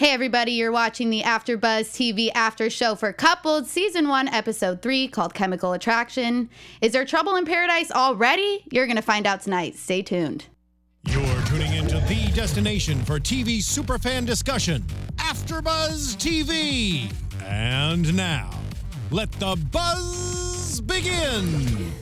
Hey everybody, you're watching the AfterBuzz TV after show for Coupled, season 1, episode 3 called Chemical Attraction. Is there trouble in paradise already? You're going to find out tonight. Stay tuned. You're tuning into the destination for TV superfan discussion, AfterBuzz TV. And now, let the buzz begin.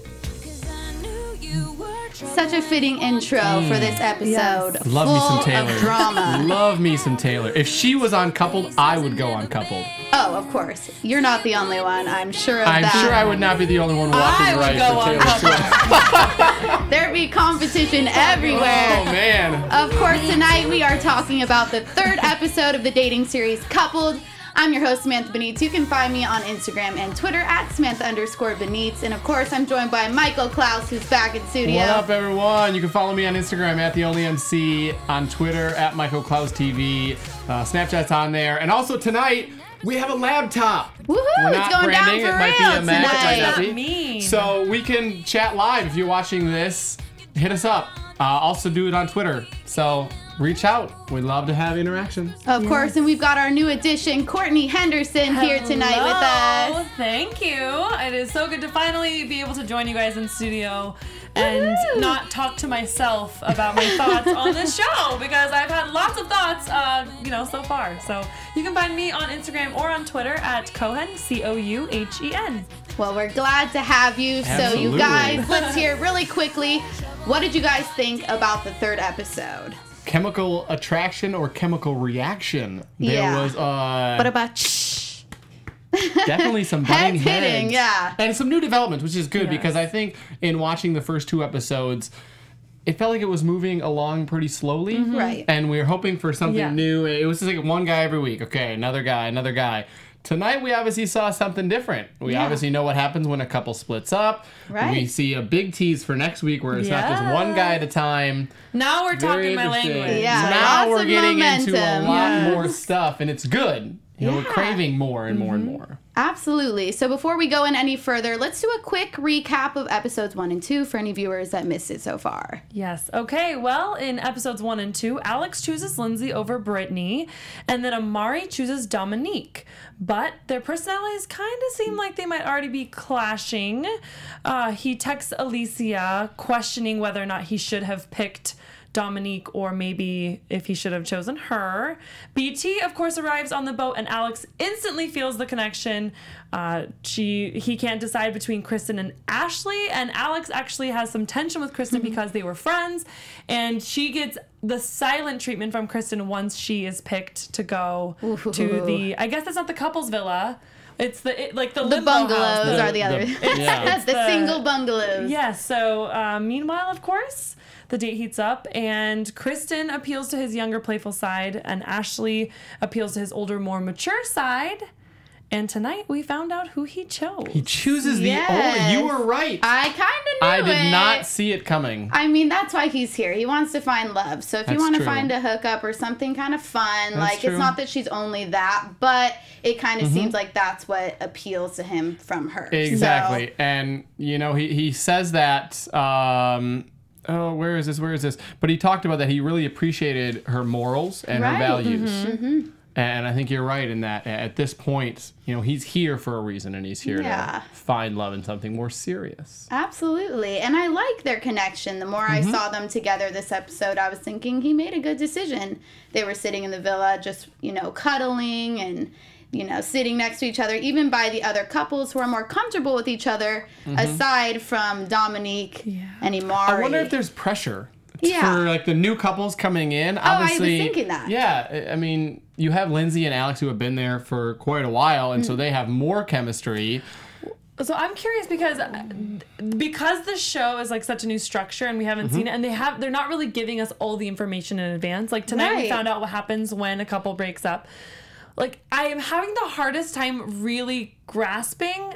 Such a fitting intro for this mm. episode. Love me some full Taylor. Of drama. Love me some Taylor. If she was on coupled, I would go on coupled. oh, of course. You're not the only one. I'm sure of that. I'm that. sure I would not be the only one walking I would right go for on Taylor Swift. There'd be competition oh, everywhere. Oh man. Of course, tonight we are talking about the third episode of the dating series Coupled. I'm your host, Samantha Benitez. You can find me on Instagram and Twitter at Samantha underscore Benitez. And of course, I'm joined by Michael Klaus, who's back in studio. What up, everyone? You can follow me on Instagram at the only MC, on Twitter at Michael Klaus TV. Uh, Snapchat's on there, and also tonight we have a laptop. Woohoo, We're it's not going down for it might real be a Mac, it might tonight. not be. mean? So we can chat live if you're watching this. Hit us up. Uh, also do it on Twitter. So reach out. We'd love to have interaction. Of course, and we've got our new addition, Courtney Henderson, here tonight with Hello. us. Thank you. It is so good to finally be able to join you guys in studio and Woohoo. not talk to myself about my thoughts on this show because I've had lots of thoughts, uh, you know, so far. So you can find me on Instagram or on Twitter at Cohen, C O U H E N. Well, we're glad to have you. So, you guys, let's hear really quickly what did you guys think about the third episode? Chemical attraction or chemical reaction. There Yeah. was uh, What about definitely some butting Heads hitting, heads. yeah. and some new developments, which is good Yes. because I think in watching the first two episodes, it felt like it was moving along pretty slowly, Mm-hmm. Right. And we were hoping for something Yeah. new. It was just like one guy every week. Okay, another guy, another guy. Tonight we obviously saw something different. We Yeah. obviously know what happens when a couple splits up. Right. We see a big tease for next week where it's not just one guy at a time. Now we're Very talking my language. Yeah. Now lots we're of getting into a lot Yes. more stuff, and it's good. You know, we're craving more and more and Mm-hmm. more. Absolutely. So before we go in any further, let's do a quick recap of episodes one and two for any viewers that missed it so far. Yes. Okay. Well, in episodes one and two, Alex chooses Lindsay over Brittany, and then Amari chooses Dominique. But their personalities kind of seem like they might already be clashing. Uh, he texts Alicia questioning whether or not he should have picked Dominique or maybe if he should have chosen her. BT, of course, arrives on the boat, and Alex instantly feels the connection. Uh, she he can't decide between Kristen and Ashley, and Alex actually has some tension with Kristen because they were friends, and she gets the silent treatment from Kristen once she is picked to go to the. I guess that's not the couples villa. It's the it, like the, The limbo house, bungalows the- are the other. yeah. the, the- single bungalows. Yes. So, uh, meanwhile, of course, the date heats up, and Kristen appeals to his younger, playful side, and Ashley appeals to his older, more mature side. And tonight, we found out who he chose. He chooses the Yes. only. You were right. I kind of knew it. I did it. not see it coming. I mean, that's why he's here. He wants to find love. So if you want to find a hookup or something kind of fun, like true. it's not that she's only that, but it kind Mm-hmm. of seems like that's what appeals to him from her. Exactly. And, you know, he, he says that. Um, oh, where is this? Where is this? But he talked about that he really appreciated her morals and Right. her values. Mm-hmm. And I think you're right in that at this point, you know, he's here for a reason and he's here Yeah. to find love in something more serious. Absolutely. And I like their connection. The more Mm-hmm. I saw them together this episode, I was thinking he made a good decision. They were sitting in the villa, just, you know, cuddling and, you know, sitting next to each other, even by the other couples who are more comfortable with each other, aside from Dominique and Amari. Mm-hmm. I wonder if there's pressure Yeah. For like the new couples coming in. Oh, I was thinking that. Yeah, I I mean, you have Lindsay and Alex who have been there for quite a while, and so Mm. they have more chemistry. So I'm curious because because the show is like such a new structure and we haven't Mm-hmm. seen it and they have they're not really giving us all the information in advance. Like tonight Right. we found out what happens when a couple breaks up. Like I am having the hardest time really grasping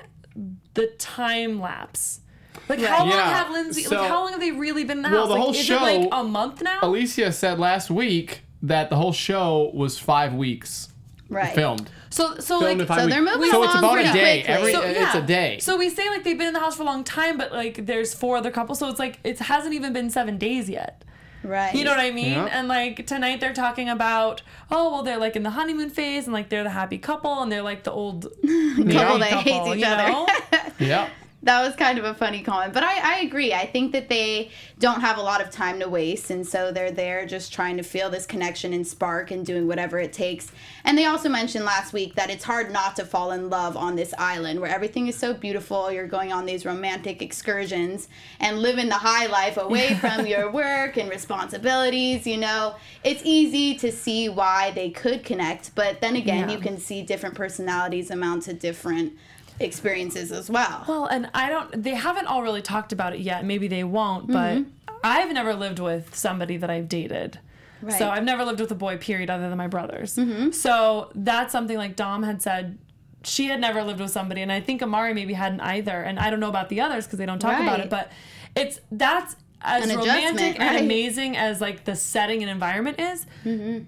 the time lapse. Like how long Yeah, have Lindsay? so- like how long have they really been in the Well, house? the like, whole is show- it like a month now? Alicia said last week that the whole show was five weeks right. filmed. so so Filmed in like five So weeks. they're moving So it's along about a pretty day. quickly. Every So, it's a day. So we say like they've been in the house for a long time, but like there's four other couples, so it's like it hasn't even been seven days yet. Right. You know what I mean? Yeah. And like tonight they're talking about, oh well, they're like in the honeymoon phase and like they're the happy couple and they're like the old Couple Yeah. that hates each you other. know? Yeah. That was kind of a funny comment. But I, I agree. I think that they don't have a lot of time to waste. And so they're there just trying to feel this connection and spark and doing whatever it takes. And they also mentioned last week that it's hard not to fall in love on this island where everything is so beautiful. You're going on these romantic excursions and living the high life away from your work and responsibilities. You know, it's easy to see why they could connect. But then again, Yeah. you can see different personalities amount to different experiences as well. Well, and I don't. They haven't all really talked about it yet. Maybe they won't. But mm-hmm. I've never lived with somebody that I've dated. Right. So I've never lived with a boy, period, other than my brothers. Mm-hmm. So that's something like Dom had said. She had never lived with somebody, and I think Amari maybe hadn't either. And I don't know about the others because they don't talk about it. But it's that's as An romantic adjustment, and amazing as like the setting and environment is. Mm-hmm.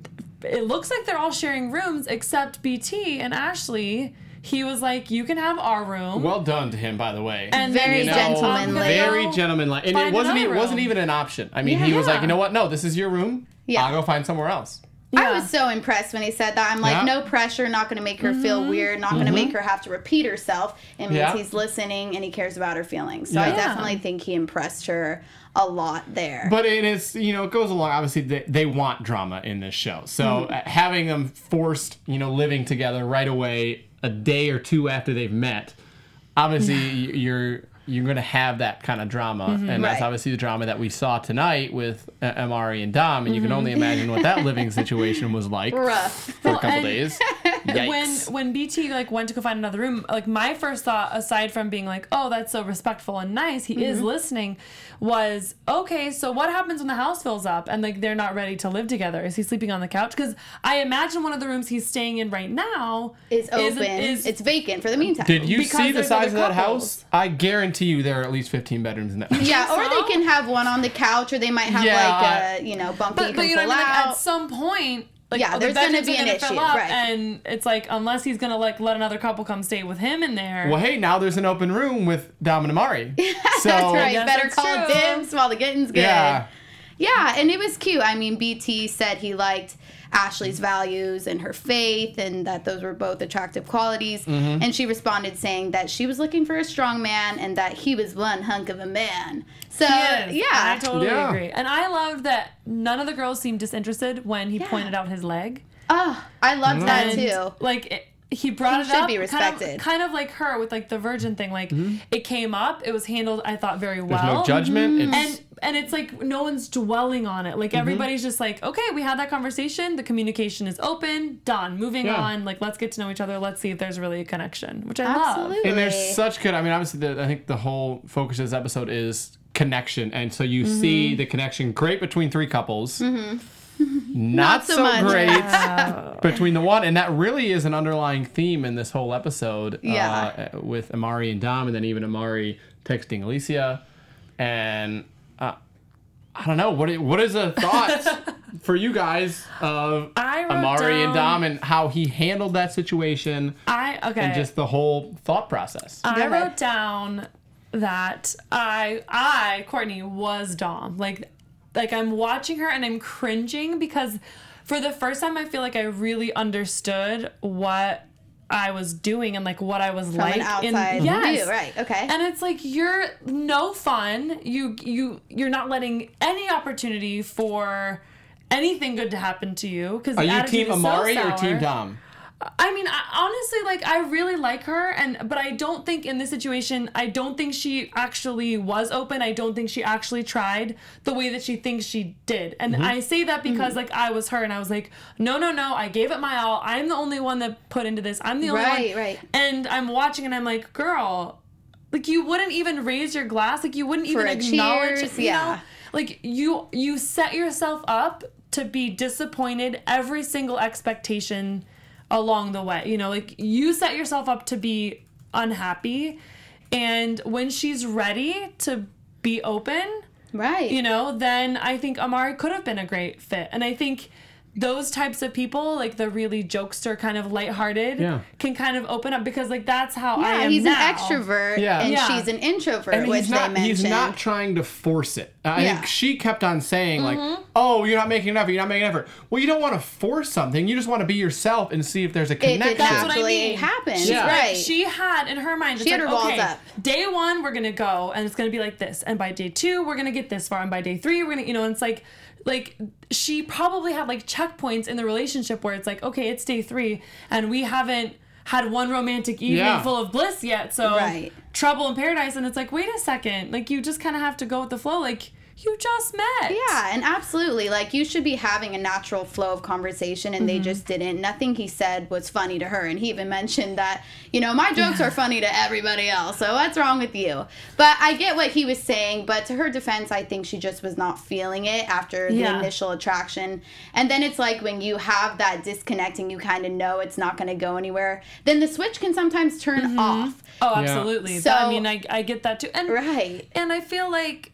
It looks like they're all sharing rooms except BT and Ashley. He was like, "You can have our room." Well done to him, by the way. and Very You know, gentlemanly. Very gentlemanly. And it wasn't another even, wasn't even an option. I mean, Yeah. he was like, you know what? No, this is your room. Yeah. I'll go find somewhere else. I was so impressed when he said that. I'm like, Yeah. no pressure, not going to make her feel weird, not going to make her have to repeat herself. It means Yeah. he's listening and he cares about her feelings. So I definitely think he impressed her a lot there. But it is, you know, it goes along. Obviously, they, they want drama in this show. So Mm-hmm. uh, having them forced, you know, living together right away, a day or two after they've met, obviously you're you're going to have that kind of drama, and that's Mm-hmm. Right. obviously the drama that we saw tonight with uh, Amari and Dom, and you can Mm-hmm. only imagine what that living situation was like Rough. for a couple and- days. when Yikes. when BT like went to go find another room, like my first thought, aside from being like, "Oh, that's so respectful and nice," he is mm-hmm. listening, was okay. So what happens when the house fills up and like they're not ready to live together? Is he sleeping on the couch? Because I imagine one of the rooms he's staying in right now Is open. is- it's vacant for the meantime. Did you see the size of that house? I guarantee you there are at least 15 bedrooms in that house. yeah, or so? they can have one on the couch, or they might have Yeah, like a you know bunk that but, but you know what I mean? Like at some point. Like, Yeah, oh, the there's gonna be are an gonna issue, right. And it's like unless he's gonna like let another couple come stay with him in there. Well, hey, now there's an open room with Dom and Amari. So, That's right. Yes, Better that's call true. dibs while the getting's good. Yeah. Yeah, and it was cute. I mean, BT said he liked Ashley's values and her faith, and that those were both attractive qualities. Mm-hmm. And she responded saying that she was looking for a strong man and that he was one hunk of a man. So, Yes, yeah. I totally Yeah. agree. And I loved that none of the girls seemed disinterested when he Yeah. pointed out his leg. oh, I loved that And, too. Like it, he brought He it should up, be kind of, kind of like her with like the virgin thing. Like it came up, it was handled, I thought, very well. Mm-hmm. There's no judgment. It's, And and it's like no one's dwelling on it. Like Mm-hmm. everybody's just like, okay, we had that conversation. The communication is open, done, moving Yeah. on. Like let's get to know each other. Let's see if there's really a connection, which I Absolutely. love. and there's such good. I mean, obviously, the, I think the whole focus of this episode is connection, and so you Mm-hmm. see the connection great between three couples. Not, so so, much. great between the one, and that really is an underlying theme in this whole episode. Yeah. uh, with Amari and Dom, and then even Amari texting Alicia, and uh, I don't know what what is a thought for you guys of I wrote Amari and Dom and how he handled that situation I okay. and just the whole thought process. I Go ahead. wrote down that I I Courtney was Dom. Like like I'm watching her and I'm cringing because for the first time I feel like I really understood what I was doing and like what I was From like an outside in yes. view, right? Okay. And it's like you're no fun. You you you're not letting any opportunity for anything good to happen to you because you Are you Team Amari or Team Dom? I mean, I, honestly, like I really like her, and but I don't think in this situation, I don't think she actually was open. I don't think she actually tried the way that she thinks she did, and mm-hmm. I say that because mm-hmm. like I was her, and I was like, no, no, no, I gave it my all. I'm the only one that put into this. I'm the only Right, one. right. right. And I'm watching, and I'm like, girl, like you wouldn't even raise your glass, like you wouldn't even a acknowledge, cheers, you yeah. know? like you you set yourself up to be disappointed every single expectation along the way you know like you set yourself up to be unhappy and when she's ready to be open right. you know then i think amari could have been a great fit and i think those types of people, like the really jokester kind of lighthearted, Yeah. can kind of open up because like that's how I Yeah, am he's now. an extrovert Yeah. and Yeah. she's an introvert, And which he's not, they mentioned. he's not trying to force it. I Yeah. think she kept on saying like, Mm-hmm. "Oh, you're not making an effort. You're not making an effort." Well, you don't want to force something. You just want to be yourself and see if there's a if it connection. That's what I mean. happens, Yeah. Like, right? she had in her mind. It's She had like, her walls okay, up. Day one, we're gonna go, and it's gonna be like this. And by day two, we're gonna get this far. And by day three, we're gonna, you know, and it's like, like she probably had like checkpoints in the relationship where it's like, okay, it's day three, and we haven't had one romantic evening Yeah. full of bliss yet. So Right. trouble in paradise, and it's like, wait a second, like you just kind of have to go with the flow, like. You just met. Yeah, and absolutely. Like you should be having a natural flow of conversation and they Mm-hmm. just didn't. Nothing he said was funny to her. And he even mentioned that, you know, my jokes are funny to everybody else. So what's wrong with you? But I get what he was saying, but to her defense, I think she just was not feeling it after the Yeah. initial attraction. And then it's like when you have that disconnect and you kind of know it's not going to go anywhere, then the switch can sometimes turn Mm-hmm. off. Oh, Yeah. absolutely. So- I mean, I, I get that too. And Right. and I feel like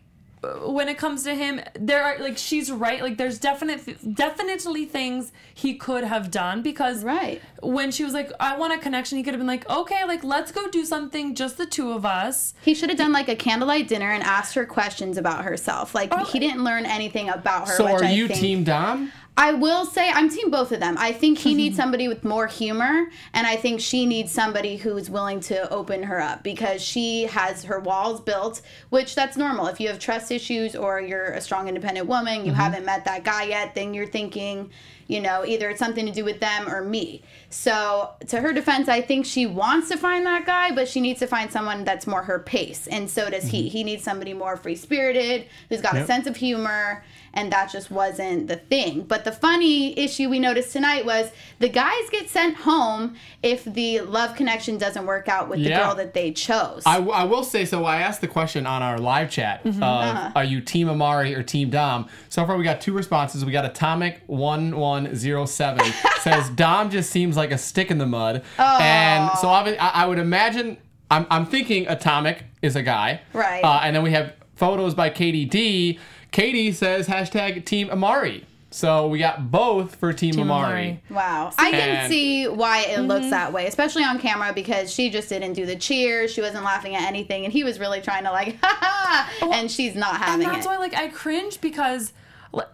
when it comes to him, there are like she's right. Like there's definite definitely things he could have done because Right. when she was like, I want a connection, he could have been like, okay, like let's go do something, just the two of us. He should have done like a candlelight dinner and asked her questions about herself. Like he didn't learn anything about her. so which are I you think, team Dom? I will say I'm team both of them. I think he needs mm-hmm. somebody with more humor, and I think she needs somebody who's willing to open her up because she has her walls built, which that's normal. If you have trust issues or you're a strong, independent woman, you mm-hmm. haven't met that guy yet, then you're thinking, you know, either it's something to do with them or me. So to her defense, I think she wants to find that guy, but she needs to find someone that's more her pace, and so does he. He needs somebody more free spirited, who's got a sense of humor and that just wasn't the thing. But the funny issue we noticed tonight was the guys get sent home if the love connection doesn't work out with the girl that they chose. I, w- I will say so. I asked the question on our live chat of Uh-huh. Are you Team Amari or Team Dom? So far, we got two responses. We got Atomic One One Zero Seven says Dom just seems like a stick in the mud, and so I, I would imagine I'm, I'm thinking Atomic is a guy, Right. Uh, and then we have photos by Katie D. Katie says hashtag Team Amari. So we got both for Team, Team Amari. Amari. wow. I can see why it looks Mm-hmm. that way, especially on camera because she just didn't do the cheers. She wasn't laughing at anything. And he was really trying to, like, ha ha. And she's not And having that's it. why like I cringe because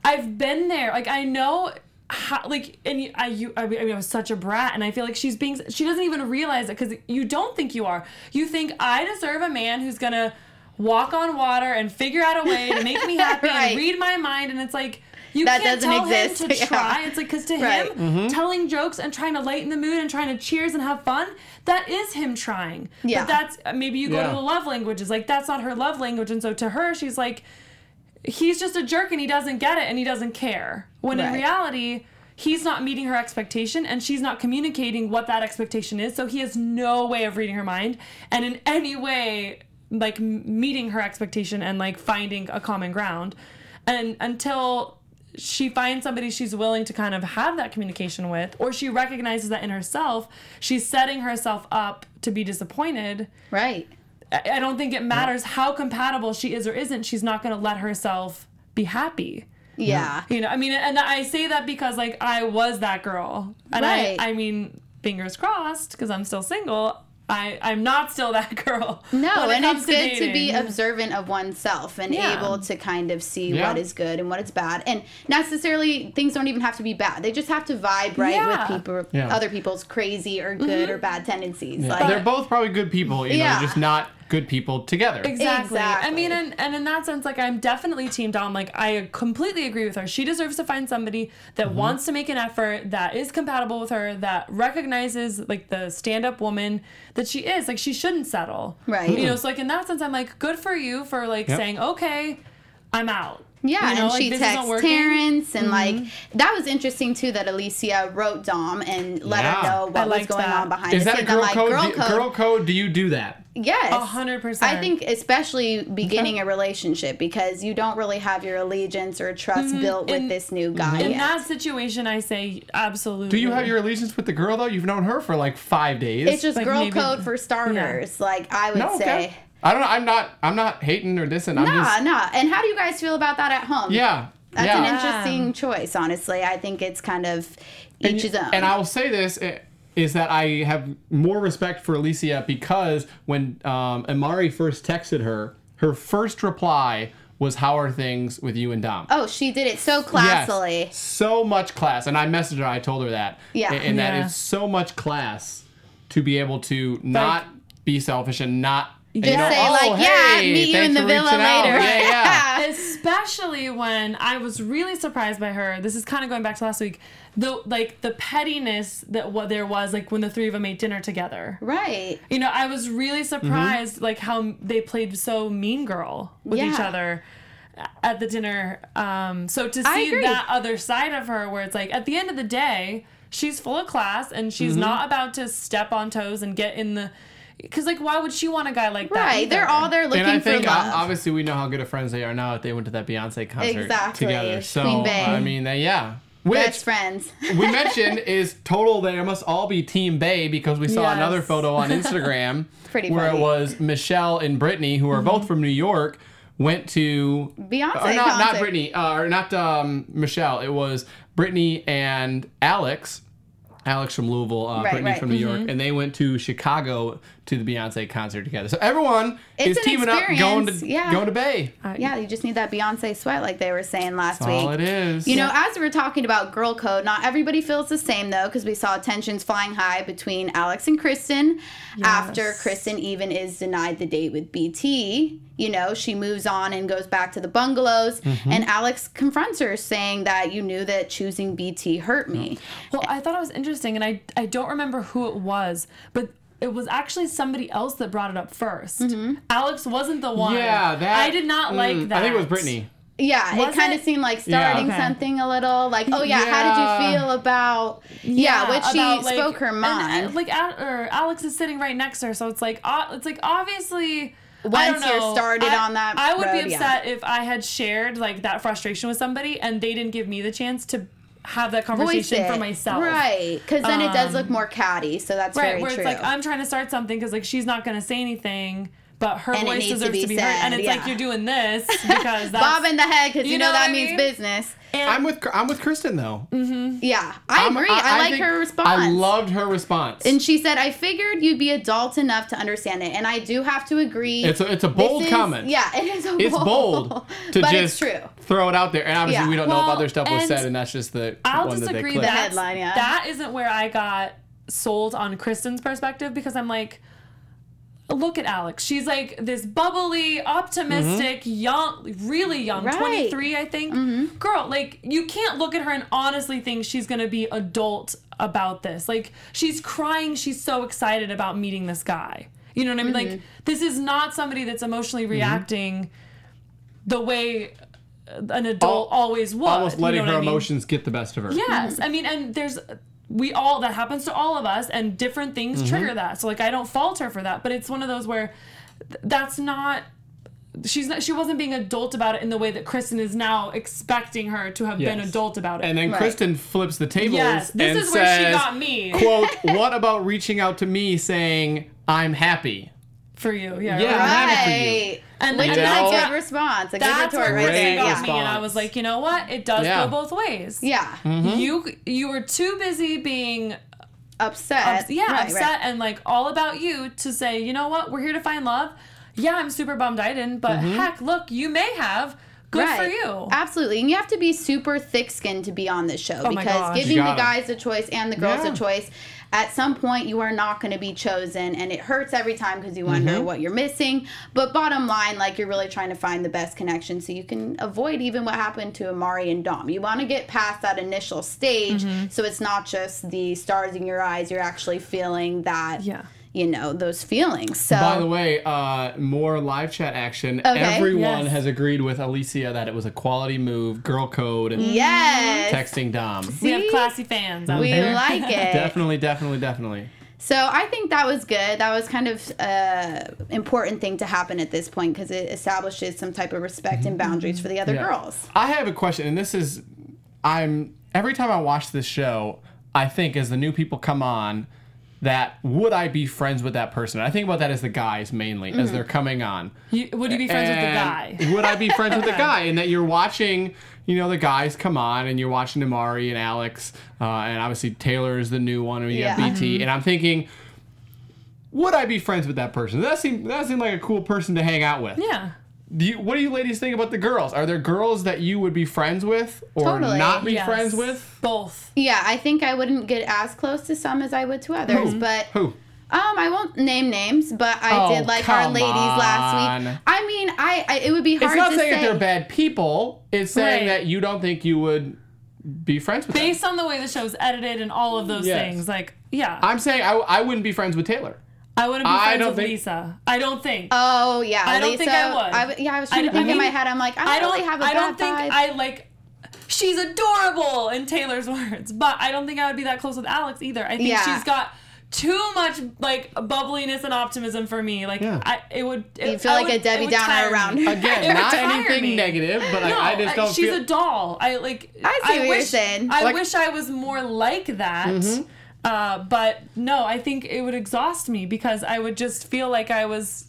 I've been there. Like I know how like and you, I you I mean I was such a brat and I feel like she's being she doesn't even realize it cuz you don't think you are. You think I deserve a man who's going to walk on water and figure out a way to make me happy Right. and read my mind and it's like you That can't doesn't tell exist. him to Yeah. try. It's like because to Right. him, mm-hmm. telling jokes and trying to lighten the mood and trying to cheers and have fun, that is him trying. Yeah. But that's uh, maybe you go Yeah. to the love languages. Like that's not her love language, and so to her, she's like, he's just a jerk and he doesn't get it and he doesn't care. When in reality, he's not meeting her expectation and she's not communicating what that expectation is. So he has no way of reading her mind and in any way like meeting her expectation and like finding a common ground. And until she finds somebody she's willing to kind of have that communication with or she recognizes that in herself, she's setting herself up to be disappointed. Right. I I don't think it matters how compatible she is or isn't. She's not going to let herself be happy. Yeah. You know, I mean, and I say that because like I was that girl, and Right. I, I mean, fingers crossed because I'm still single. I, I'm not still that girl. No, when it and comes it's good to be observant of oneself and Yeah. able to kind of see Yeah. what is good and what is bad. And necessarily things don't even have to be bad. They just have to vibe right Yeah. with people Yeah. other people's crazy or good mm-hmm. or bad tendencies. Like They're both probably good people, you Yeah. know, just not good people together. Exactly. I mean, and, and in that sense, like, I'm definitely Team Dom. Like, I completely agree with her. She deserves to find somebody that Mm-hmm. wants to make an effort, that is compatible with her, that recognizes, like, the stand up woman that she is. Like, she shouldn't settle. Right. You know, so, like, in that sense, I'm like, good for you for, like, Yep. saying, okay, I'm out. Yeah, You know, and like, she this isn't texts. Mm-hmm. Terrence, and like that was interesting too. That Alicia wrote Dom and let Yeah. her know I what was liked going that. on behind Is the that a scenes. girl, I'm like, code? girl Do, code. girl code? Do you do that? Yes. A hundred percent. I think especially beginning a relationship because you don't really have your allegiance or trust built with In- this new guy In yet. that situation, I say absolutely. Do you have your allegiance with the girl though? You've known her for like five days. it's just like girl maybe- code for starters. Like I would no, say. okay. I don't know. I'm not. I'm not hating or dissing. I'm Nah, just. nah. And how do you guys feel about that at home? Yeah. That's Yeah. an interesting choice, honestly. I think it's kind of each and, his own. and I will say this eh, is that I have more respect for Alicia because when um, Amari first texted her, her first reply was, "How are things with you and Dom?" oh, she did it so classily. Yes, classily. so much class, and I messaged her. I told her that. Yeah. and, and that Yeah. it's so much class to be able to not be selfish and not Just you know, say "Oh, like, yeah, hey, meet you in the villa later. Yeah, yeah. especially when I was really surprised by her. This is kind of going back to last week. The like the pettiness that what there was like when the three of them ate dinner together. right. You know, I was really Mm-hmm. surprised like how they played so mean girl with each other at the dinner. Um, so to see that other side of her, where it's like at the end of the day, she's full of class and she's Mm-hmm. not about to step on toes and get in the. Because like, why would she want a guy like that? Right. They're either? all there looking for. and I think love. uh, obviously we know how good of friends they are now that they went to that Beyonce concert Exactly. together. So I mean, they, yeah. Which Best friends. we mentioned is total. They must all be Team Bay because we saw Yes. another photo on Instagram Pretty where funny. it was Michelle and Brittany, who are both from New York, went to Beyonce or not, not. Brittany, uh, or not um, Michelle. It was Brittany and Alex. Alex from Louisville, uh, Right, Brittany right. from New York, and they went to Chicago to the Beyonce concert together. So everyone It's is an teaming up, going to yeah. going to Bay. Yeah, you just need that Beyonce sweat, like they were saying last That's week. all it is. You know, as we were talking about girl code, not everybody feels the same though, because we saw tensions flying high between Alex and Kristen after Kristen even is denied the date with BT. You know, she moves on and goes back to the bungalows, Mm-hmm. and Alex confronts her, saying that you knew that choosing BT hurt me. Well, I thought it was interesting, and I I don't remember who it was, but it was actually somebody else that brought it up 1st Alex wasn't the one. Yeah, that I did not like mm, that. I think it was Brittany. Yeah, Was it kind of seemed like Yeah. starting Okay. something a little, like, oh yeah, how did you feel about? Yeah, which she about, like- spoke her and, mind. uh, like, Al- or Alex is sitting right next to her, so it's like, uh, it's like obviously. Once don't you're started I- on that I would road, be yeah. upset if I had shared like that frustration with somebody and they didn't give me the chance to have that conversation for myself. right? Because then it does look um, more catty. So that's Right, where true. it's like I'm trying to start something because like she's not gonna say anything, but her And voice needs to deserves be to be, heard, and said, it's like you're doing this because that's Bob in the head because you, You know, know that what I means business. and I'm with I'm with Kristen though. Mm-hmm. Yeah, I I'm- agree. I, like her response. I loved her response. And she said, "I figured you'd be adult enough to understand it," and I do have to agree. It's a- it's a bold is- comment. Yeah, it is a it's bold, bold to but just it's true. throw it out there. And obviously, Yeah. we don't know if Well, other stuff was said, and that's just the I'll one that they disagree clipped. that headline, yeah. that isn't where I got sold on Kristen's perspective because I'm like, look at Alex. She's like this bubbly, optimistic, mm-hmm. young, really young, Right. 23, I think. Mm-hmm. Girl, like you can't look at her and honestly think she's gonna be adult about this. Like she's crying. She's so excited about meeting this guy. You know what I mean? Like mm-hmm. this is not somebody that's emotionally reacting the way uh, an adult Al- always would. Almost you letting know what her I mean? emotions get the best of her. Yes, I mean, and there's we all that happens to all of us, and different things Mm-hmm. trigger that. So like, I don't fault her for that, but it's one of those where th- that's not. She's not. She wasn't being adult about it in the way that Kristen is now expecting her to have been adult about it. And then Right. Kristen flips the tables Yes, this and is where she got me. "Quote: What about reaching out to me saying I'm happy?" for you, yeah, Yeah, right. I'm happy for you. Right. And Which then is know? a good response. A good That's retort where right there. Got Yeah. me, and I was like, you know what? It does Yeah. go both ways. Yeah. Mm-hmm. You you were too busy being Upset. ups- yeah, Right, upset right. and like all about you to say, you know what, we're here to find love. Yeah, I'm super bummed I didn't, but Mm-hmm. heck, look, you may have. Good for you. Absolutely. And you have to be super thick skinned to be on this show Oh my because gosh. giving the guys a choice and the girls Yeah. a choice, at some point you are not going to be chosen and it hurts every time because you wonder Mm-hmm. what you're missing. But bottom line, like you're really trying to find the best connection so you can avoid even what happened to Amari and Dom. You want to get past that initial stage Mm-hmm. so it's not just the stars in your eyes, you're actually feeling that. Yeah. You know those feelings. So By the way, uh, more live chat action. Okay. Everyone Yes. has agreed with Alicia that it was a quality move, girl code, Mm-hmm. yes, texting Dom. we have classy fans out we there. like it. Definitely, definitely, definitely. So I think that was good. That was kind of uh, important thing to happen at this point because it establishes some type of respect and boundaries for the other Mm-hmm. Yeah. girls. I have a question, and this is, I'm every time I watch this show, I think as the new people come on, that would I be friends with that person? I think about that as the guys mainly as they're coming on. You, would you be friends with the guy? Would I be friends with the guy? And that you're watching, you know, the guys come on and you're watching Amari and Alex, uh, and obviously Taylor is the new one, and you Yeah. got BT. And I'm thinking, would I be friends with that person? That seemed that seemed like a cool person to hang out with. Yeah. Do you, what do you ladies think about the girls? Are there girls that you would be friends with or Totally. not be Yes. friends with? Both. Yeah, I think I wouldn't get as close to some as I would to others, but Who? um, I won't name names, but I Oh, did like our come ladies last week. I mean, I, I it would be hard It's not to saying say. that they're bad people. It's saying Right. that you don't think you would be friends with them. Based on the way the show's edited and all of those Yes. things, like yeah, I, I'm saying I, I wouldn't be friends with Taylor. Wouldn't be I friends with think- Lisa. I don't think. Oh yeah, I don't Lisa, think I would. I yeah, I was trying I- to think I in my head. I'm like, I don't, I don't. really have a I bad don't think vibe. I like. She's adorable in Taylor's words, but I don't think I would be that close with Alex either. I think Yeah. she's got too much like bubbliness and optimism for me. Like Yeah. I, it would. It, You feel I like would- a Debbie Downer around her. Again, not anything me. negative, but No, I, I just don't she's feel. a doll. I like. I see what you're wish, saying. I Like- wish I was more like that. Mm-hmm. Uh, but no, I think it would exhaust me because I would just feel like I was,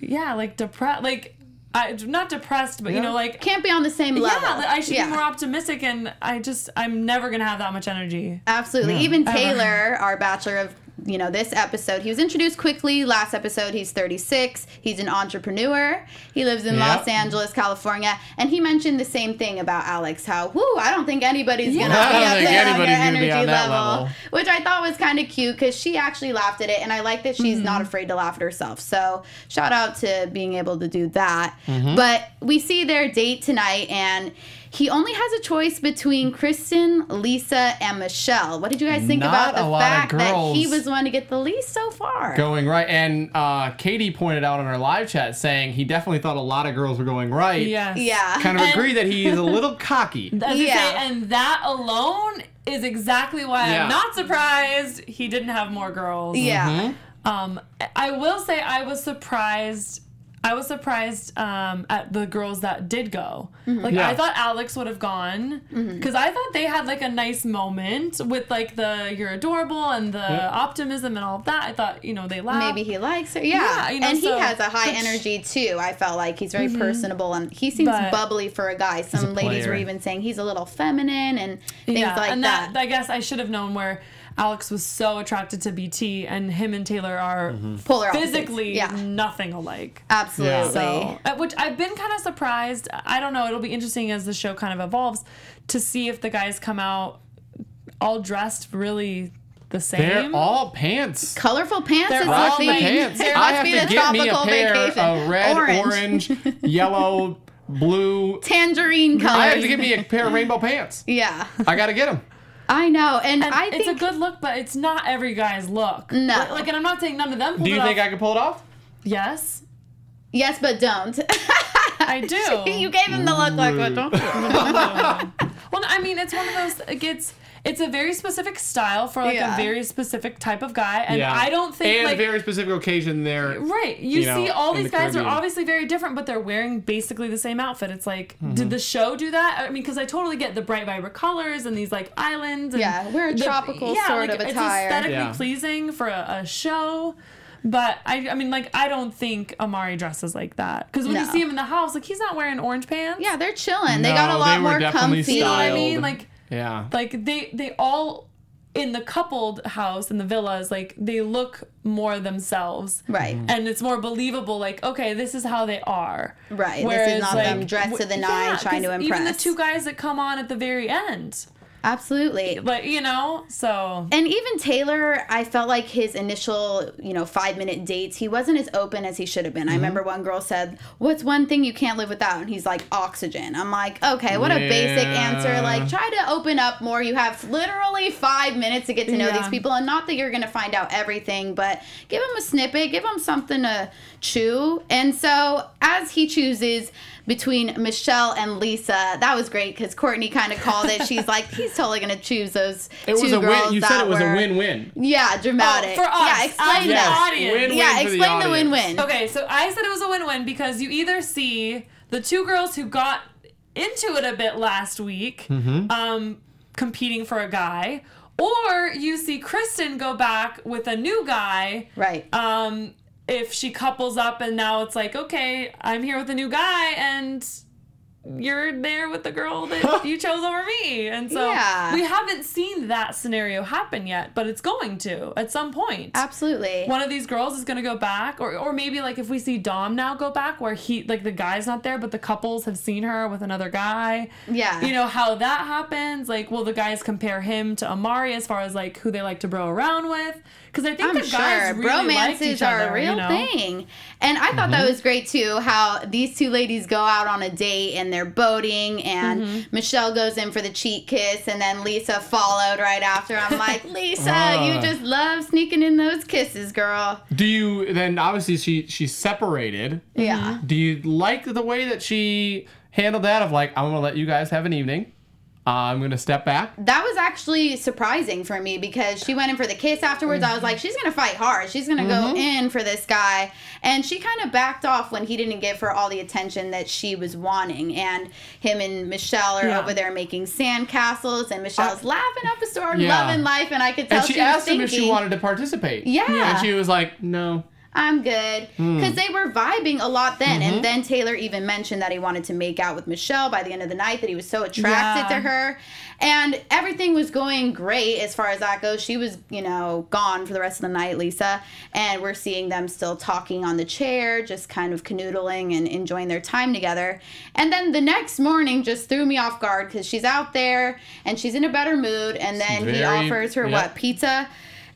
yeah, like depressed. Like, I not depressed, but you know, like Can't be on the same level. yeah, I should Yeah. be more optimistic, and I just I'm never gonna have that much energy. Absolutely. Even Taylor, our bachelor of you know this episode, he was introduced quickly. Last episode, he's 36. He's an entrepreneur. He lives in Yep. Los Angeles, California, and he mentioned the same thing about Alex. How, whoo, I don't think anybody's gonna be I don't up there on be energy on level, level. which I thought was kind of cute because she actually laughed at it, and I like that she's not Mm-hmm. afraid to laugh at herself. So shout out to being able to do that. Mm-hmm. But we see their date tonight, and. He only has a choice between Kristen, Lisa, and Michelle. What did you guys think Not about the fact that he was the one to get the least so far? Going right, and uh, Katie pointed out in our live chat saying he definitely thought a lot of girls were going right. Yes. Yeah. kind of And- agree that he is a little cocky. As Yeah. say, and that alone is exactly why Yeah. I'm not surprised he didn't have more girls. Yeah. Mm-hmm. Um, I will say I was surprised. I was surprised um, at the girls that did go. Mm-hmm. Like Yeah. I thought Alex would have gone mm-hmm. because I thought they had like a nice moment with like the "you're adorable" and the optimism and all of that. I thought you know they laughed. Maybe he likes her. Yeah. Yeah, you know, and he has a high energy too. I felt like he's very mm-hmm. personable and he seems But- bubbly for a guy. Some a ladies were even saying he's a little feminine and things yeah, like and that. that. I guess I should have known where Alex was so attracted to BT, and him and Taylor are Polar physically Yeah. nothing alike. Absolutely. So, uh, which I've been kind of surprised. I don't know. It'll be interesting as the show kind of evolves to see if the guys come out all dressed really the same. They're all pants. Colorful pants They're is all the the pants. There I have to get me a pair vacation. of red, Orange. orange, yellow, blue. Tangerine colors. I have to get me a pair of rainbow pants. yeah. I gotta get them. I know. And, And I it's think a good look, but it's not every guy's look. No. Like, like, and I'm not saying none of them. Do you it think off. I can pull it off? Yes, yes, but don't. I do. you gave him the look like, but don't. Well, I mean, it's one of those. It gets. It's a very specific style for like Yeah. a very specific type of guy, and I don't think and like a very specific occasion there. Right. You, you know, see, all these the guys are obviously very different, but they're wearing basically the same outfit. It's like, Mm-hmm. did the show do that? I mean, because I totally get the bright, vibrant colors and these like islands. And Yeah, we're a the- tropical sort of It's aesthetically Yeah. pleasing for a, a show. But I, I mean, like, I don't think Amari dresses like that. Because when you see him in the house, like, he's not wearing orange pants. Yeah, they're chilling. They got a lot more definitely comfy. You know what I mean? Like, Yeah. like they they all in the coupled house in the villas like they look more themselves Right. and it's more believable like okay this is how they are Right, this is Whereas, not them dressed to the nine yeah, trying to 'cause even the two guys that come on at the very end Absolutely. but you know so And even Taylor, I felt like his initial, you know, five minute dates, he wasn't as open as he should have been. I mm-hmm. remember one girl said, What's one thing you can't live without? And he's like, Oxygen. I'm like, Okay, what a basic answer. Like, try to open up more. You have literally five minutes to get to know Yeah. these people. And not that you're going to find out everything, but give him a snippet, give him something to chew. And so as he chooses, between Michelle and Lisa, that was great because Courtney kind of called it. She's like, he's totally gonna choose those It two was a girls win. You said it was were, a win-win. yeah, dramatic. Oh, for us, yeah, explain as the that. audience. Win-win Yeah, for the explain the, win-win. okay so i said it was a win-win because you either see the two girls who got into it a bit last week Mm-hmm. um competing for a guy Or you see Kristen go back with a new guy. Right. Um, if she couples up and now it's like, okay, I'm here with a new guy and you're there with the girl that you chose over me. And so Yeah. we haven't seen that scenario happen yet, but it's going to at some point. Absolutely. One of these girls is gonna go back, or or maybe like if we see Dom now go back, where he like the guy's not there, but the couples have seen her with another guy. Yeah. You know how that happens. Like, will the guys compare him to Amari as far as like who they like to bro around with? Because I think I'm the guys sure really liked each bromances are other, a real you know? thing. And I thought that was great too, how these two ladies go out on a date and they're boating and Mm-hmm. Michelle goes in for the cheek kiss and then Lisa followed right after. I'm like, Lisa, Ah. you just love sneaking in those kisses, girl. Do you then obviously she she's separated. Yeah. Do you like the way that she handled that of like I'm gonna let you guys have an evening. Uh, I'm gonna step back. That was actually surprising for me because she went in for the kiss afterwards. I was mm-hmm. like, she's gonna fight hard. She's gonna go mm-hmm. in for this guy, and she kind of backed off when he didn't give her all the attention that she was wanting. And him and Michelle are Yeah. over there making sandcastles, and Michelle's uh, laughing up a storm, Yeah. loving life, and I could tell And she, she, asked him if she wanted to participate. Yeah. And she was like, no. I'm good. Hmm. Because they were vibing a lot then. Mm-hmm. And then Taylor even mentioned that he wanted to make out with Michelle by the end of the night, that he was so attracted Yeah. to her. And everything was going great as far as that goes. She was, you know, gone for the rest of the night, Lisa. And we're seeing them still talking on the chair, just kind of canoodling and enjoying their time together. And then the next morning just threw me off guard because she's out there and she's in a better mood. And then he offers her, yep. what, pizza?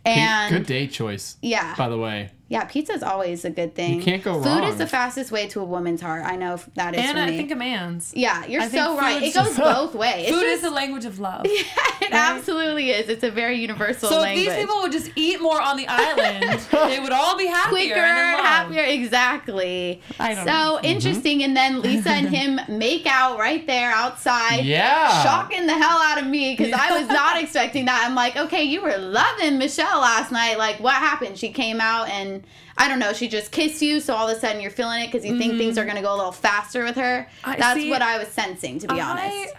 And Good date choice. yeah. By the way. Yeah, pizza's always a good thing. You can't go Food wrong. is the fastest way to a woman's heart. I know that is And for I me. think a man's. yeah, you're I so right. It goes both ways. It's Food is the language of love. Yeah, it absolutely is. It's a very universal So if language. these people would just eat more on the island, they would all be happier quicker, and in love. happier, exactly. I don't so know. Mm-hmm. interesting. And then Lisa and him make out right there outside. Yeah. Shocking the hell out of me because I was not expecting that. I'm like, okay, you were loving Michelle last night. Like, what happened? She came out and I don't know. She just kissed you, so all of a sudden you're feeling it because you think things are gonna go a little faster with her. Mm-hmm. I That's see- what I was sensing, to be honest. I,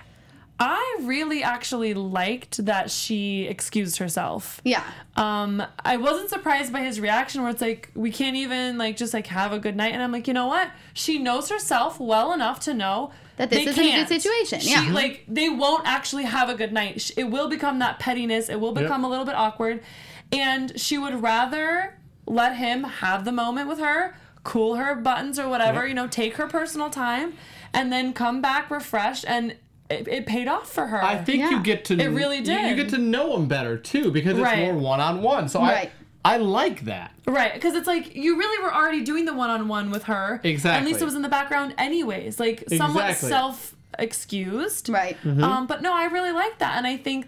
I really actually liked that she excused herself. Yeah. Um, I wasn't surprised by his reaction where it's like we can't even like just like have a good night, and I'm like, you know what? She knows herself well enough to know That this they isn't a good situation, She, yeah. like they won't actually have a good night. It will become that pettiness. It will become a little bit awkward, and she would rather let him have the moment with her, cool her buttons or whatever, Yep. you know, take her personal time, and then come back refreshed and. It, it paid off for her. I think Yeah. you get to It really you- You, get to know him better too because it's Right. more one on one. So Right. I I like that. Right, because it's like you really were already doing the one-on-one with her. Exactly. And Lisa was in the background anyways, like somewhat Exactly. self-excused. Right. Mm-hmm. Um, but no, I really like that, and I think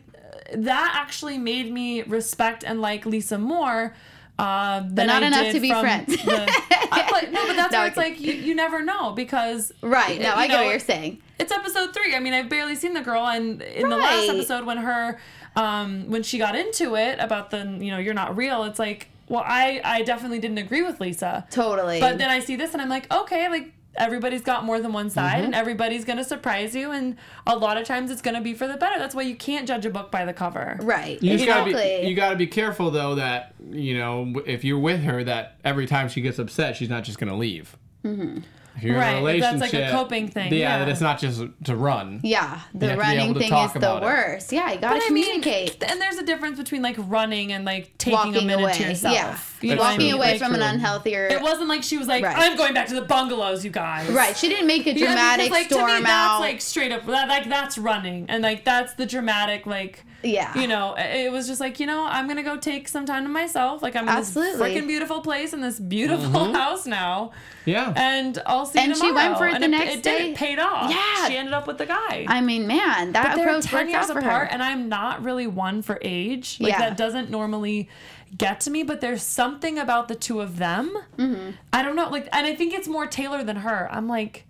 that actually made me respect and like Lisa more. Uh, than not I enough did to be friends. the- I, but, no, but that's No, where it's like you, you never know because Right. No, you I get what you're saying. it's episode three. I mean, I've barely seen the girl, and in the last episode when her, um, when she got into it about the, you know, you're not real. It's like, well, I, I definitely didn't agree with Lisa, Totally. but then I see this and I'm like, okay, like everybody's got more than one side, Mm-hmm. and everybody's gonna surprise you, and a lot of times it's gonna be for the better. That's why you can't judge a book by the cover. right. You exactly. gotta be you gotta be careful though that you know if you're with her that every time she gets upset she's not just gonna leave. Mm-hmm. If you're Right, in a if that's like a coping thing, Yeah, yeah. that it's not just to run. yeah. The have to be running thing is the about it. worst. Yeah. You gotta But I mean, communicate. and there's a difference between like running and like taking a minute away. to yourself. Yeah. You know I Walking mean? away Like, from an true. unhealthier. It wasn't like she was like, Right. I'm going back to the bungalows, you guys. Right. She didn't make a Yeah, dramatic because, like, storm to me, out. That's like straight up, that, like that's running, and like that's the dramatic, like, Yeah. you know, it was just like, you know, I'm gonna go take some time to myself. Like I'm in this freaking beautiful place in this beautiful Mm-hmm. house now, Yeah. and I'll see you And she went for it and the it, next it did, day. It paid off. Yeah. she ended up with the guy. I mean, man, that but they're 10 years out for apart her. and i'm not really one for age like Yeah. that doesn't normally get to me but there's something about the two of them Mm-hmm. i don't know like and i think it's more taylor than her i'm like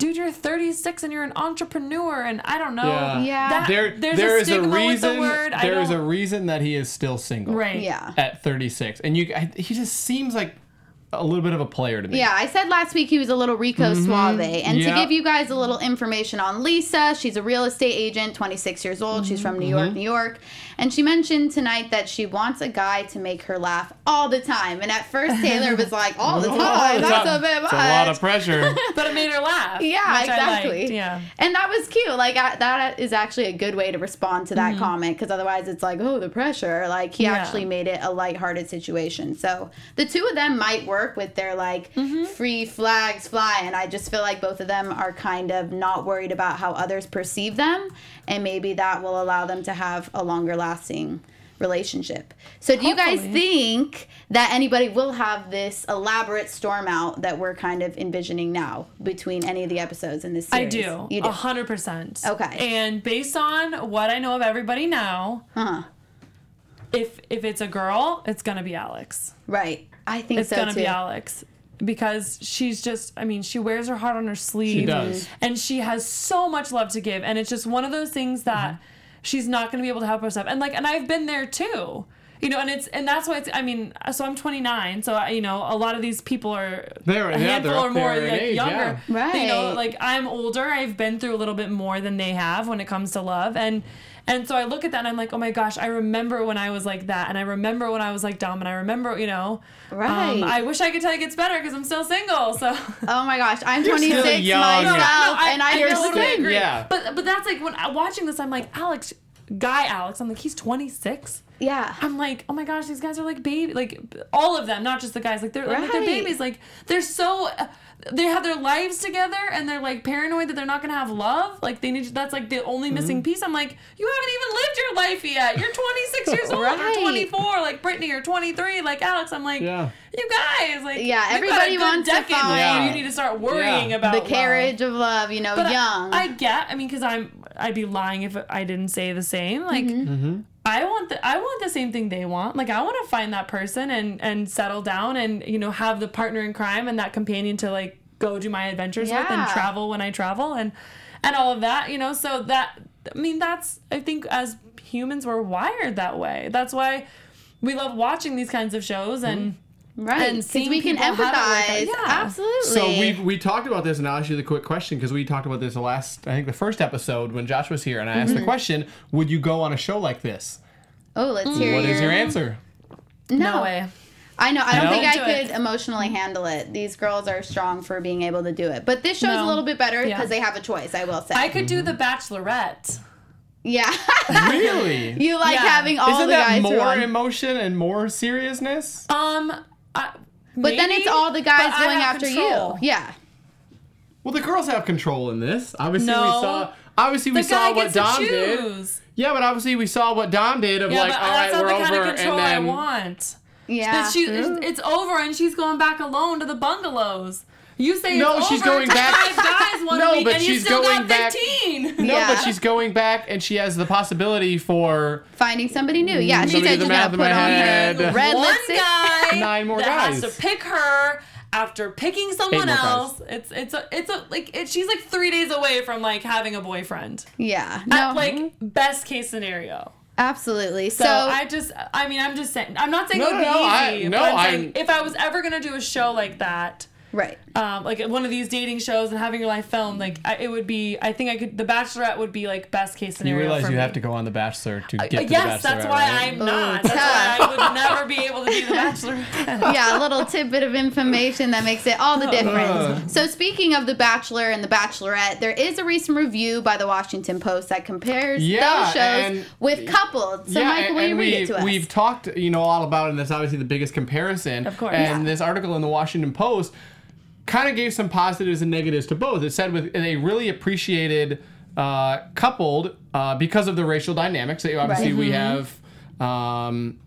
dude you're 36 and you're an entrepreneur and i don't know Yeah. Yeah. That- there there's there a is a stigma with the reason word. There is a reason that he is still single. right Yeah. At 36, and you I, he just seems like a little bit of a player to me. Yeah, I said last week he was a little Rico mm-hmm. Suave. And Yeah. to give you guys a little information on Lisa, she's a real estate agent, 26 years old. She's from New York, mm-hmm. New York. And she mentioned tonight that she wants a guy to make her laugh all the time. And at first, Taylor was like, all the time. That's a bit much. It's a lot of pressure. But it made her laugh. Yeah, exactly. Yeah. And that was cute. Like I, that is actually a good way to respond to that mm-hmm. comment because otherwise it's like, oh, the pressure. Like he Yeah. actually made it a lighthearted situation. So the two of them might work with their like free flags fly, and I just feel like both of them are kind of not worried about how others perceive them, and maybe that will allow them to have a longer lasting relationship. So do you guys think that anybody will have this elaborate storm out that we're kind of envisioning now between any of the episodes in this series? I do. You do. A hundred percent. Okay. And based on what I know of everybody now, Uh-huh. if if it's a girl, it's gonna be Alex. Right. I think It's so gonna too. be Alex. Because she's just I mean, she wears her heart on her sleeve. does. And she has so much love to give. And it's just one of those things that Mm-hmm. she's not gonna be able to help herself. And like and I've been there too. You know, and it's and that's why it's. I mean, so I'm 29, so I, you know, a lot of these people are They're- a yeah, handful they're or more like age, younger. yeah. You know, like I'm older. I've been through a little bit more than they have when it comes to love, and and so I look at that and I'm like, oh my gosh, I remember when I was like that, and I remember when I was like dumb, and I remember, you know, Right. Um, I wish I could tell you it gets better because I'm still single. So. Oh my gosh, I'm You're still 26 young. myself, No, and I, you're totally still- agree. yeah. But but that's like when I'm watching this, I'm like Alex, guy Alex. I'm like he's 26. Yeah. I'm like, oh my gosh, these guys are like baby, like all of them, not just the guys. Like they're like they're babies. Like they're so, they have their lives together, and they're like paranoid that they're not gonna have love. Like they need. That's like the only Mm-hmm. missing piece. I'm like, you haven't even lived your life yet. You're 26 years old. Right. You're 24. Like Brittany, or 23. Like Alex. I'm like, Yeah. you guys. Like Yeah, everybody got a good wants to decade find- before Yeah. You need to start worrying Yeah. about The love. carriage of love, you know, But I- young. I, get. I mean, because I'm. I'd be lying if I didn't say the same. Like, Mm-hmm. I want the I want the same thing they want. Like, I want to find that person and and settle down and you know have the partner in crime and that companion to like go do my adventures with and travel when I travel and and all of that. You know, so that I mean, that's I think as humans we're wired that way. That's why we love watching these kinds of shows and. Right. and Because seeing we can people have it work out. empathize. Yeah. Absolutely. So we we talked about this, and I'll ask you the quick question because we talked about this the last, I think, the first episode when Josh was here, and I asked Mm-hmm. the question: Would you go on a show like this? oh, let's hear What your, is your answer? No. No way. I know. I don't No? think I Do it. could emotionally handle it. These girls are strong for being able to do it. But this show's a No. little bit better because Yeah. they have a choice, I will say. I could do the Mm-hmm. Bachelorette. yeah. Really? you like Yeah. having all Isn't the that guys more run. emotion and more seriousness? Um, I, But then it's all the guys going after you. Yeah. Well, the girls have control in this. Obviously, No. we saw. Obviously, we The saw what Dom did. Yeah, but obviously we saw what Dom did of Yeah, like, but all right, that's not we're the over, kind of control and then I want. Yeah. She, mm. it's over and she's going back alone to the bungalows. You say No, it's she's over going back- Five guys one No, week, but and you she's still going got back- 15. no, Yeah. but she's going back and she has the possibility for Finding somebody new. Yeah. She said do she's going math to in put on head. her red One lipstick. guy Nine more that guys. has to pick her after picking someone more guys. else. It's it's a it's a like it, she's like three days away from like having a boyfriend. Yeah. At, No. like best case scenario. absolutely. So, So, I just, I mean, I'm just saying, I'm not saying No, it would be no, I- no, but I'm I'm- saying if I was ever gonna do a show like that, right. um, like one of these dating shows and having your life filmed, like I, it would be. I think I could. The Bachelorette would be like best case scenario You realize for you me. have to go on The Bachelor to get Uh, to The yes, that's why right? I'm not. That's tough. why I would never be able to be the Bachelorette. yeah, a little tidbit of information that makes it all the difference. So, speaking of The Bachelor and The Bachelorette, there is a recent review by the Washington Post that compares Yeah, those shows and- with coupled. So, yeah, Michael, and, will you read we, it to us? we've talked, you know, all about it, and that's obviously the biggest comparison. Of course. And Yeah. this article in the Washington Post kind of gave some positives and negatives to both. It said with they really appreciated uh, coupled uh, because of the racial dynamics. So obviously, Right. we have. Um,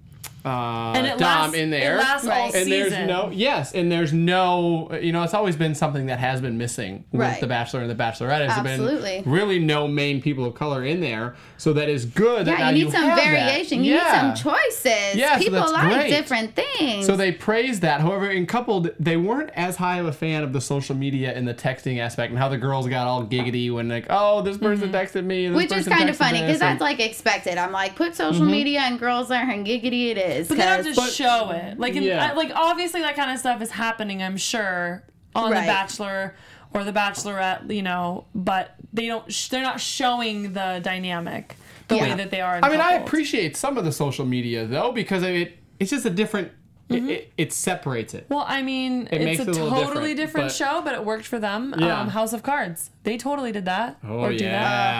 uh, And it Dom lasts- in there, all and there's no yes, and there's no you know it's always been something that has been missing with Right. the Bachelor and the Bachelorette. Has Absolutely. been really no main people of color in there, so that is good. that yeah, you need some have that. variation. You Yeah. need some choices. Yeah, so People that's like great. different things. So they praised that. However, in coupled, they weren't as high of a fan of the social media and the texting aspect and how the girls got all giggity when like, oh, this person texted me. This which is kind of funny because that's like expected. I'm like, put social media and girls are and giggity it is. Is. But they don't 'cause- just show it. Like, in, Yeah. I- like obviously that kind of stuff is happening. I'm sure on Right. The Bachelor or The Bachelorette, you know, but they don't. Sh- they're not showing the dynamic the way that they are. In I mean, I appreciate some of the social media though because it it's just a different. It, it, it separates it. Well, I mean, It makes it's a a totally different, different, but- show, but it worked for them. Yeah. Um, House of Cards, they totally did that. Oh, or do yeah.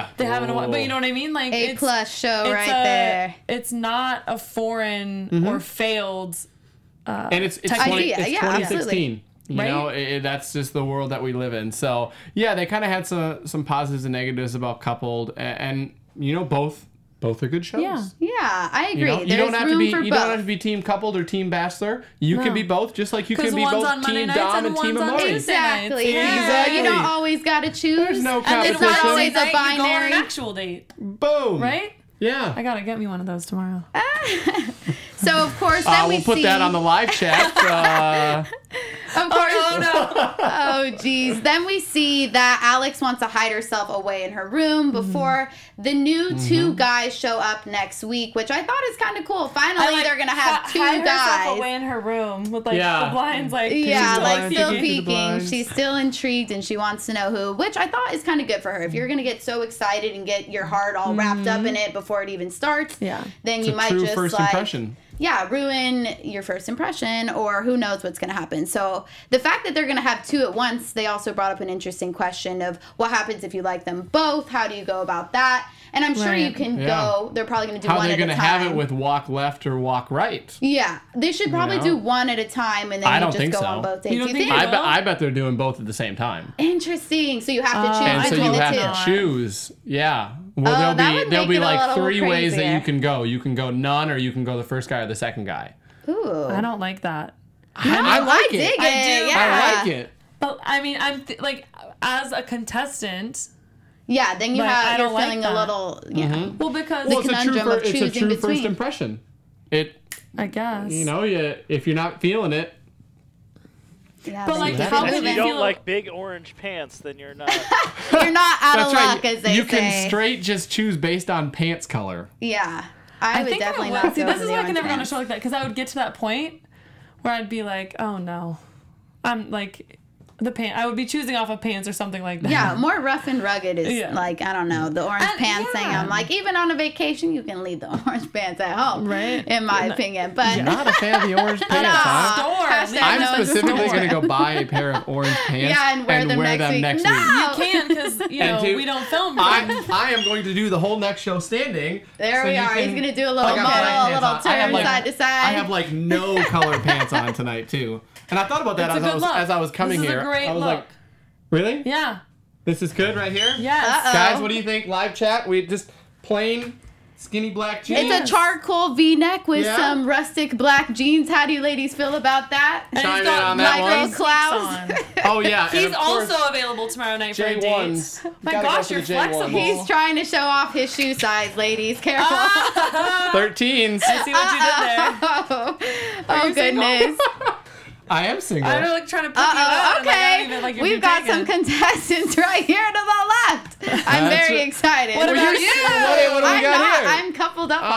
that. They haven't, but you know what I mean. Like A it's, plus show it's right a- there. It's not a foreign Mm-hmm. or failed. and it's it's, 20, it's yeah, 2016. You Right? know, it, it- that's just the world that we live in. So yeah, they kind of had some some positives and negatives about coupled, and, and you know both both are good shows. Yeah. Yeah, I agree. You, know, you don't have room to be you both. don't have to be team coupled or team bachelor. You can be both, just like you can be both on team Dom and and team one's on Amari. Exactly. Yeah. Exactly. You don't always got to choose. There's no And then It's not always a Wednesday night, you go on binary. an actual date, Boom. right? Yeah. I gotta get me one of those tomorrow. So of course, then Uh, we we'll put see. that on the live chat. Uh, Of course. Oh no! Oh geez. Then we see that Alex wants to hide herself away in her room Mm-hmm. before the new two guys show up next week, which I thought is kind of cool. Finally, they're gonna have hi- two hide herself guys. away in her room with like Yeah. the blinds, like Yeah, the like still peeking through the peeking. blinds. She's still intrigued and she wants to know who, which I thought is kind of good for her. If you're gonna get so excited and get your heart all wrapped up in it before it even starts, Mm-hmm. Yeah. then it's you a might true just first like impression. yeah, ruin your first impression or who knows what's going to happen. So, the fact that they're going to have two at once, they also brought up an interesting question of what happens if you like them both? How do you go about that? And I'm sure you can Yeah. go, they're probably going to do How one at a time. How they're at gonna have it with walk left or walk right? yeah, they should probably know? do one at a time and then I you don't just think go so. on both dates. You don't You think think? I Well- bet I bet they're doing both at the same time. Interesting. So you have to choose Uh, And so you have two. to choose. Yeah. Well, Oh, there'll that be would there'll be like little three ways that you can go. You can go none, or you can go the first guy or the second guy. Ooh. I don't like that. I like I it. dig it. I do. Yeah. I like it. But I mean, I'm th- like, as a contestant, Yeah, then you Like, I have you're don't like feeling a little yeah. Mm-hmm. well, because Well, it's a true conundrum fir- of it's a choosing true first impression. It I guess you know you if you're not feeling it, Yeah, But, like, how have is- to If you don't feel- like big orange pants, then you're not. you're not out that's of luck, right. as they you say. can straight just choose based on pants color. Yeah, I, I would think definitely I not. See, go this is the why I can never go on a show like that because I would get to that point where I'd be like, oh no, I'm like the pants. I would be choosing off of pants or something like that. Yeah, more rough and rugged is Yeah. like I don't know the orange And- pants thing. I'm like even on a vacation you can leave the orange pants at home, Right. In my opinion, but Not a fan of the orange pants, huh? Store. I'm no them at the specifically going to go buy a pair of orange pants yeah, and wear them next week. no, You can because you know to- we don't film. I, I am going to do the whole next show standing. there so we are. can- He's gonna do a little got model, a little. I have, turn like- side to side. I have like no color pants on tonight too, and I thought about that as I was as I was coming this is here. A great I was look. like, really? yeah. This is good right here. Yes. Uh-oh. Guys, what do you think? Live chat. We just plain skinny black jeans. it's a charcoal V-neck with Yeah. some rustic black jeans. How do you ladies feel about that? And Chime he's in got on that one. Sneaks Oh yeah. He's course, also available tomorrow night for a date. J1s. My Gotta go gosh, for you're the J1s. flexible. He's trying to show off his shoe size, ladies. Careful. Ah. 13s. See what you did there. oh, oh you goodness. I am single. I'm like trying to put Uh you out. oh, like, okay. even, like, We've being got some contestants right here to the left. I'm That's very what- excited. What about you're- What, what do we I'm got not. here? I'm coupled up Ah.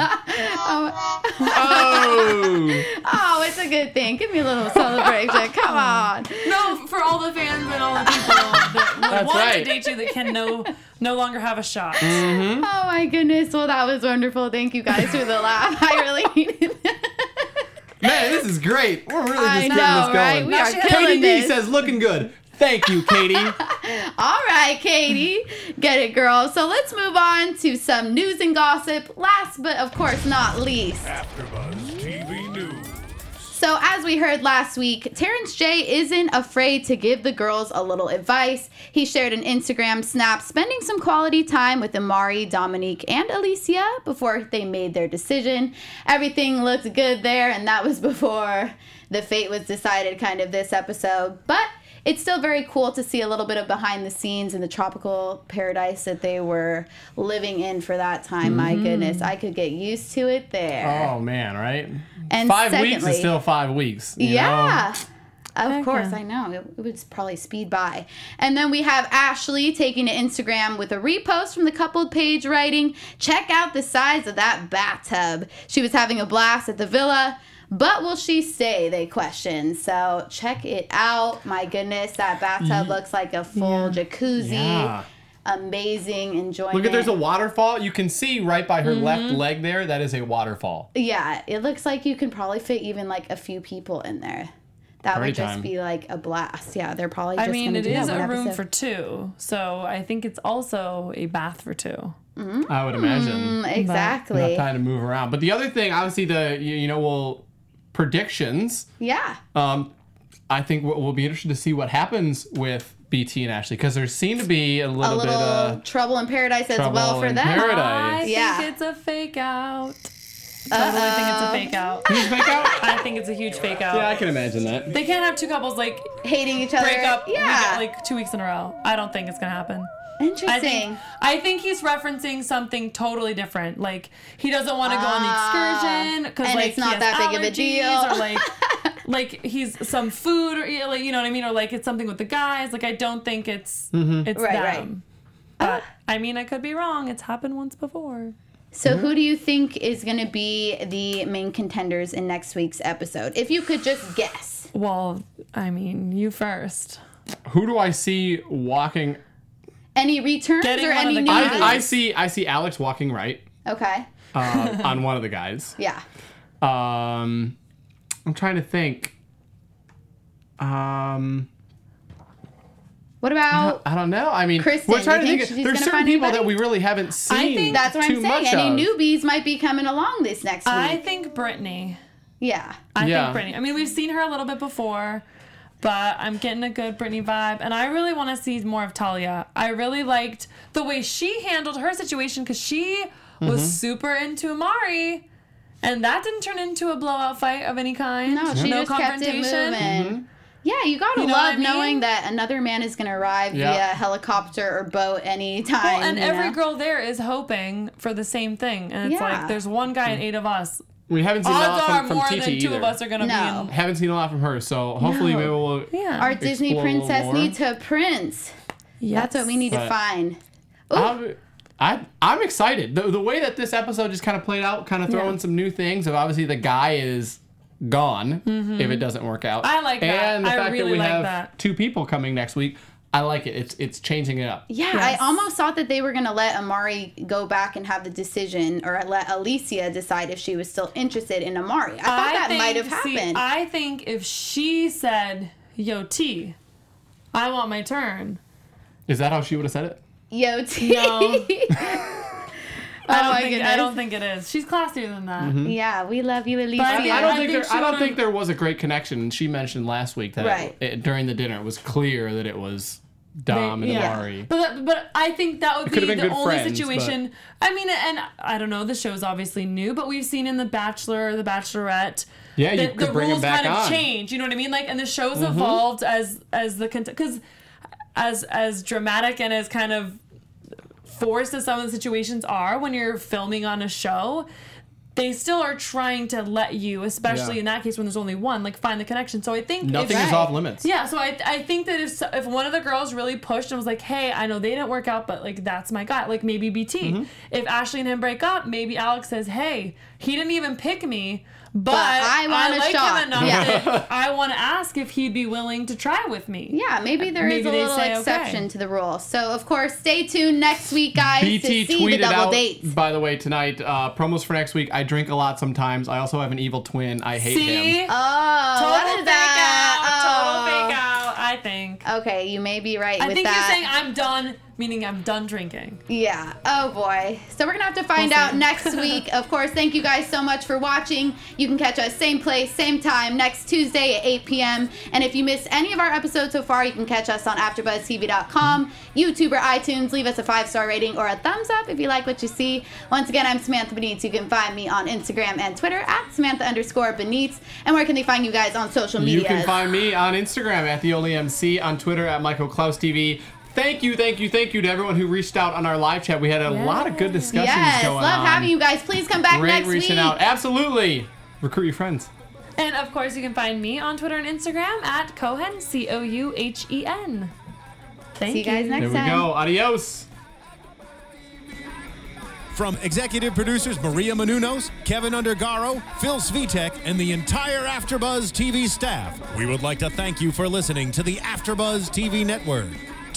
already. oh. oh, it's a good thing. Give me a little celebration. Come on. No, for all the fans and all the people that That's want right. to date you that can no no longer have a shot. Mm-hmm. Oh my goodness. Well, that was wonderful. Thank you guys for the laugh. I really needed that. Man, this is great. We're really just I getting know, this right? going. We Now are she has- Katie killing D this. says looking good. Thank you, Katie. All right, Katie. Get it, girl. So let's move on to some news and gossip. Last but of course not least. AfterBuzz TV News. So, as we heard last week, Terrence J isn't afraid to give the girls a little advice. He shared an Instagram snap spending some quality time with Amari, Dominique, and Alicia before they made their decision. Everything looked good there, and that was before the fate was decided, kind of this episode. But it's still very cool to see a little bit of behind the scenes in the tropical paradise that they were living in for that time. My mm-hmm. goodness, I could get used to it there. oh man, right? And five weeks is still five weeks. you Yeah. know? Of Heck course. I know. It, it would probably speed by. And then we have Ashley taking to Instagram with a repost from the coupled page writing, Check out the size of that bathtub. She was having a blast at the villa. But will she stay? They question. So check it out. My goodness, that bathtub looks like a full jacuzzi. Yeah. Amazing enjoyment. Look at there's a waterfall. You can see right by her left Mm-hmm. leg there. That is a waterfall. Yeah, it looks like you can probably fit even like a few people in there. That Party would just time. be like a blast. Yeah, they're probably. Just I mean, gonna it do is a one room episode. for two, so I think it's also a bath for two. I would imagine. Mm, exactly. Enough time to move around. But the other thing, obviously, the you, you know, well, predictions. Yeah. Um, I think we'll, we'll be interested to see what happens with BT and Ashley because there seemed to be a A little, little bit of trouble in paradise as well for them. paradise. I Yeah. think it's a fake out. Totally think it's a fake out. Who's fake out? I think it's a huge fake out. Yeah, I can imagine that. They can't have two couples like Hating each other. break up Yeah. week- like two weeks in a row. I don't think it's gonna happen. I Interesting. think I think he's referencing something totally different. Like he doesn't want to go on the Ah. excursion because like it's he not has that big of a allergies deal. or like like he's some food or you know, like you know what I mean or like it's something with the guys. Like I don't think it's mm-hmm. it's Right, right. But ah. I mean I could be wrong. It's happened once before. So, mm-hmm. who do you think is going to be the main contenders in next week's episode? If you could just guess. Well, I mean you first. Who do I see walking? Any returns Getting or one of any the new guys. I, I see. I see Alex walking right Okay. uh, on one of the guys. Yeah. Um, I'm trying to think. Um, What about? I don't know. I mean, Kristen, we're trying you to think think. she's There's gonna certain find people that anybody? we really haven't seen. I think- That's what too I'm much saying. Any of. newbies might be coming along this next week. I think Brittany. yeah. I Yeah. think Brittany. I mean, we've seen her a little bit before, but I'm getting a good Brittany vibe, and I really want to see more of Talia. I really liked the way she handled her situation because she was Mm-hmm. super into Amari, and that didn't turn into a blowout fight of any kind. No, she no just kept it moving. Mm-hmm. Yeah, you gotta You know love I mean? knowing that another man is gonna arrive Yeah. via helicopter or boat anytime. Well, and every know? girl there is hoping for the same thing, and it's Yeah. like there's one guy and eight of us. We haven't seen a lot Odds are from, from more TT than two either. of us are gonna No. be Haven't seen a lot from her, so hopefully No. maybe we'll. Yeah. Our Disney Explore a little princess more. needs a prince. That's what we need to But- find. Ooh, I'm, I, I'm excited. The, the way that this episode just kind of played out, kind of throwing Yeah. some new things. Of obviously the guy is gone if it doesn't work out. Mm-hmm. I like that. And the I fact really that we like have that. two people coming next week. I like it. It's it's changing it up. yeah, Yes. I almost thought that they were gonna let Amari go back and have the decision, or let Alicia decide if she was still interested in Amari. I thought that might have see, happened. I think if she said, "Yo, T, I want my turn," Is that how she would have said it? Yo, T. No. I don't my think I don't think it is. She's classier than that. yeah, we love you, Alicia. But I I, don't I think, think there. I don't think there was a great connection. She mentioned last week that Right. it, during the dinner it was clear that it was Dom and yeah. Amari. But but I think that would be the only friends, situation. I mean, and I don't know. The show's obviously new, but we've seen in The Bachelor, The Bachelorette. Yeah, you that could the bring him rules back kind of on. Mm-hmm. change. You know what I mean? Like, and the show's evolved as as the because as as dramatic and as kind of forced as some of the situations are when you're filming on a show. They still are trying to let you, especially Yeah. in that case when there's only one, like find the connection. So I think if- Nothing is Right. off limits. yeah, so I, I think that if if one of the girls really pushed and was like, "Hey, I know they didn't work out, but like that's my guy," like maybe BT. Mm-hmm. If Ashley and him break up, maybe Alex says, "Hey, he didn't even pick me, but, I want a like shot." him enough Yeah. I want to ask if he'd be willing to try with me." Yeah, maybe there is Maybe a little say okay. exception to the rule. So, of course, stay tuned next week, guys, BT to see the tweeted double out, dates. by the way, tonight, uh, promos for next week. I drink a lot sometimes. I also have an evil twin. I hate See, him. Oh, total fake that? out, total Oh. fake out. I think. Okay, you may be right I with think that. you're saying I'm done, meaning I'm done drinking. Yeah. Oh boy. So we're gonna have to find We'll out next week. Of course, thank you guys so much for watching. You can catch us same place, same time next Tuesday at 8 p.m. And if you missed any of our episodes so far, you can catch us on AfterBuzzTV.com, YouTube, or iTunes. Leave us a five star rating or a thumbs up if you like what you see. Once again, I'm Samantha Benitez. You can find me on Instagram and Twitter at Samantha underscore Benitez. And where can they find you guys on social media? You can find me on Instagram at the only MC, on Twitter at Michael Klaus TV. Thank you, thank you, thank you to everyone who reached out on our live chat. We had a lot of good discussions Yes, going love on. having you guys. Please come back Great next reaching week. out. Absolutely. Recruit your friends. And of course, you can find me on Twitter and Instagram at Cohen, C O U H E N. Thank See you guys next time. There we time. go. Adios. From executive producers Maria Menounos, Kevin Undergaro, Phil Svitek, and the entire AfterBuzz TV staff, we would like to thank you for listening to the AfterBuzz TV network.